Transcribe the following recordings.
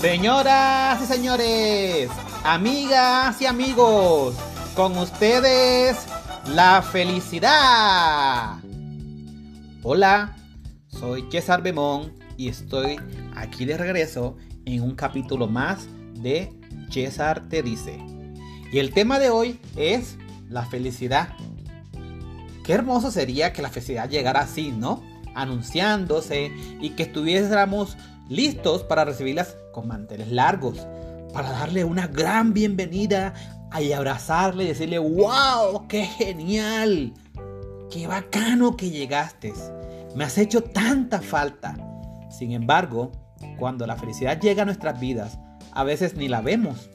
Señoras y señores, amigas y amigos, con ustedes la felicidad. Hola, soy César Bemón y estoy aquí de regreso en un capítulo más de César te dice. Y el tema de hoy es la felicidad. Qué hermoso sería que la felicidad llegara así, ¿no? Anunciándose y que estuviéramos listos para recibirlas con manteles largos, para darle una gran bienvenida y abrazarle y decirle, wow, qué genial, qué bacano que llegaste, me has hecho tanta falta. Sin embargo, cuando la felicidad llega a nuestras vidas, a veces ni la vemos,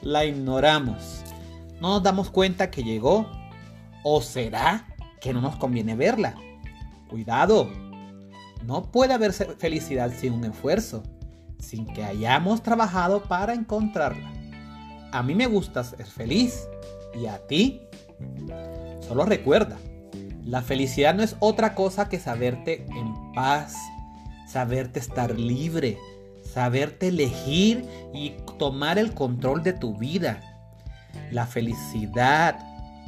la ignoramos, no nos damos cuenta que llegó o será que no nos conviene verla. Cuidado, no puede haber felicidad sin un esfuerzo, sin que hayamos trabajado para encontrarla. A mí me gusta ser feliz y a ti. Solo recuerda, la felicidad no es otra cosa que saberte en paz, saberte estar libre, saberte elegir y tomar el control de tu vida. La felicidad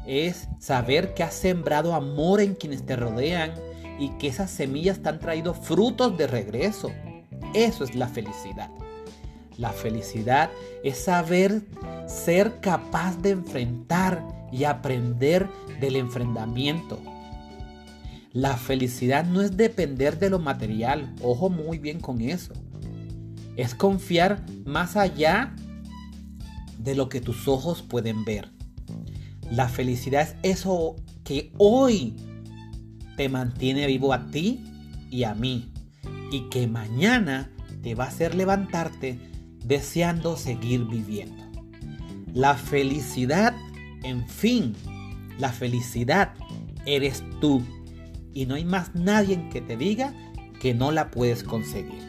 es saber que has sembrado amor en quienes te rodean y que esas semillas te han traído frutos de regreso. Eso es la felicidad. La felicidad es saber ser capaz de enfrentar y aprender del enfrentamiento. La felicidad no es depender de lo material, ojo muy bien con eso. Es confiar más allá de lo que tus ojos pueden ver. La felicidad es eso que hoy te mantiene vivo a ti y a mí. Y que mañana te va a hacer levantarte deseando seguir viviendo. La felicidad, en fin, la felicidad eres tú. Y no hay más nadie que te diga que no la puedes conseguir.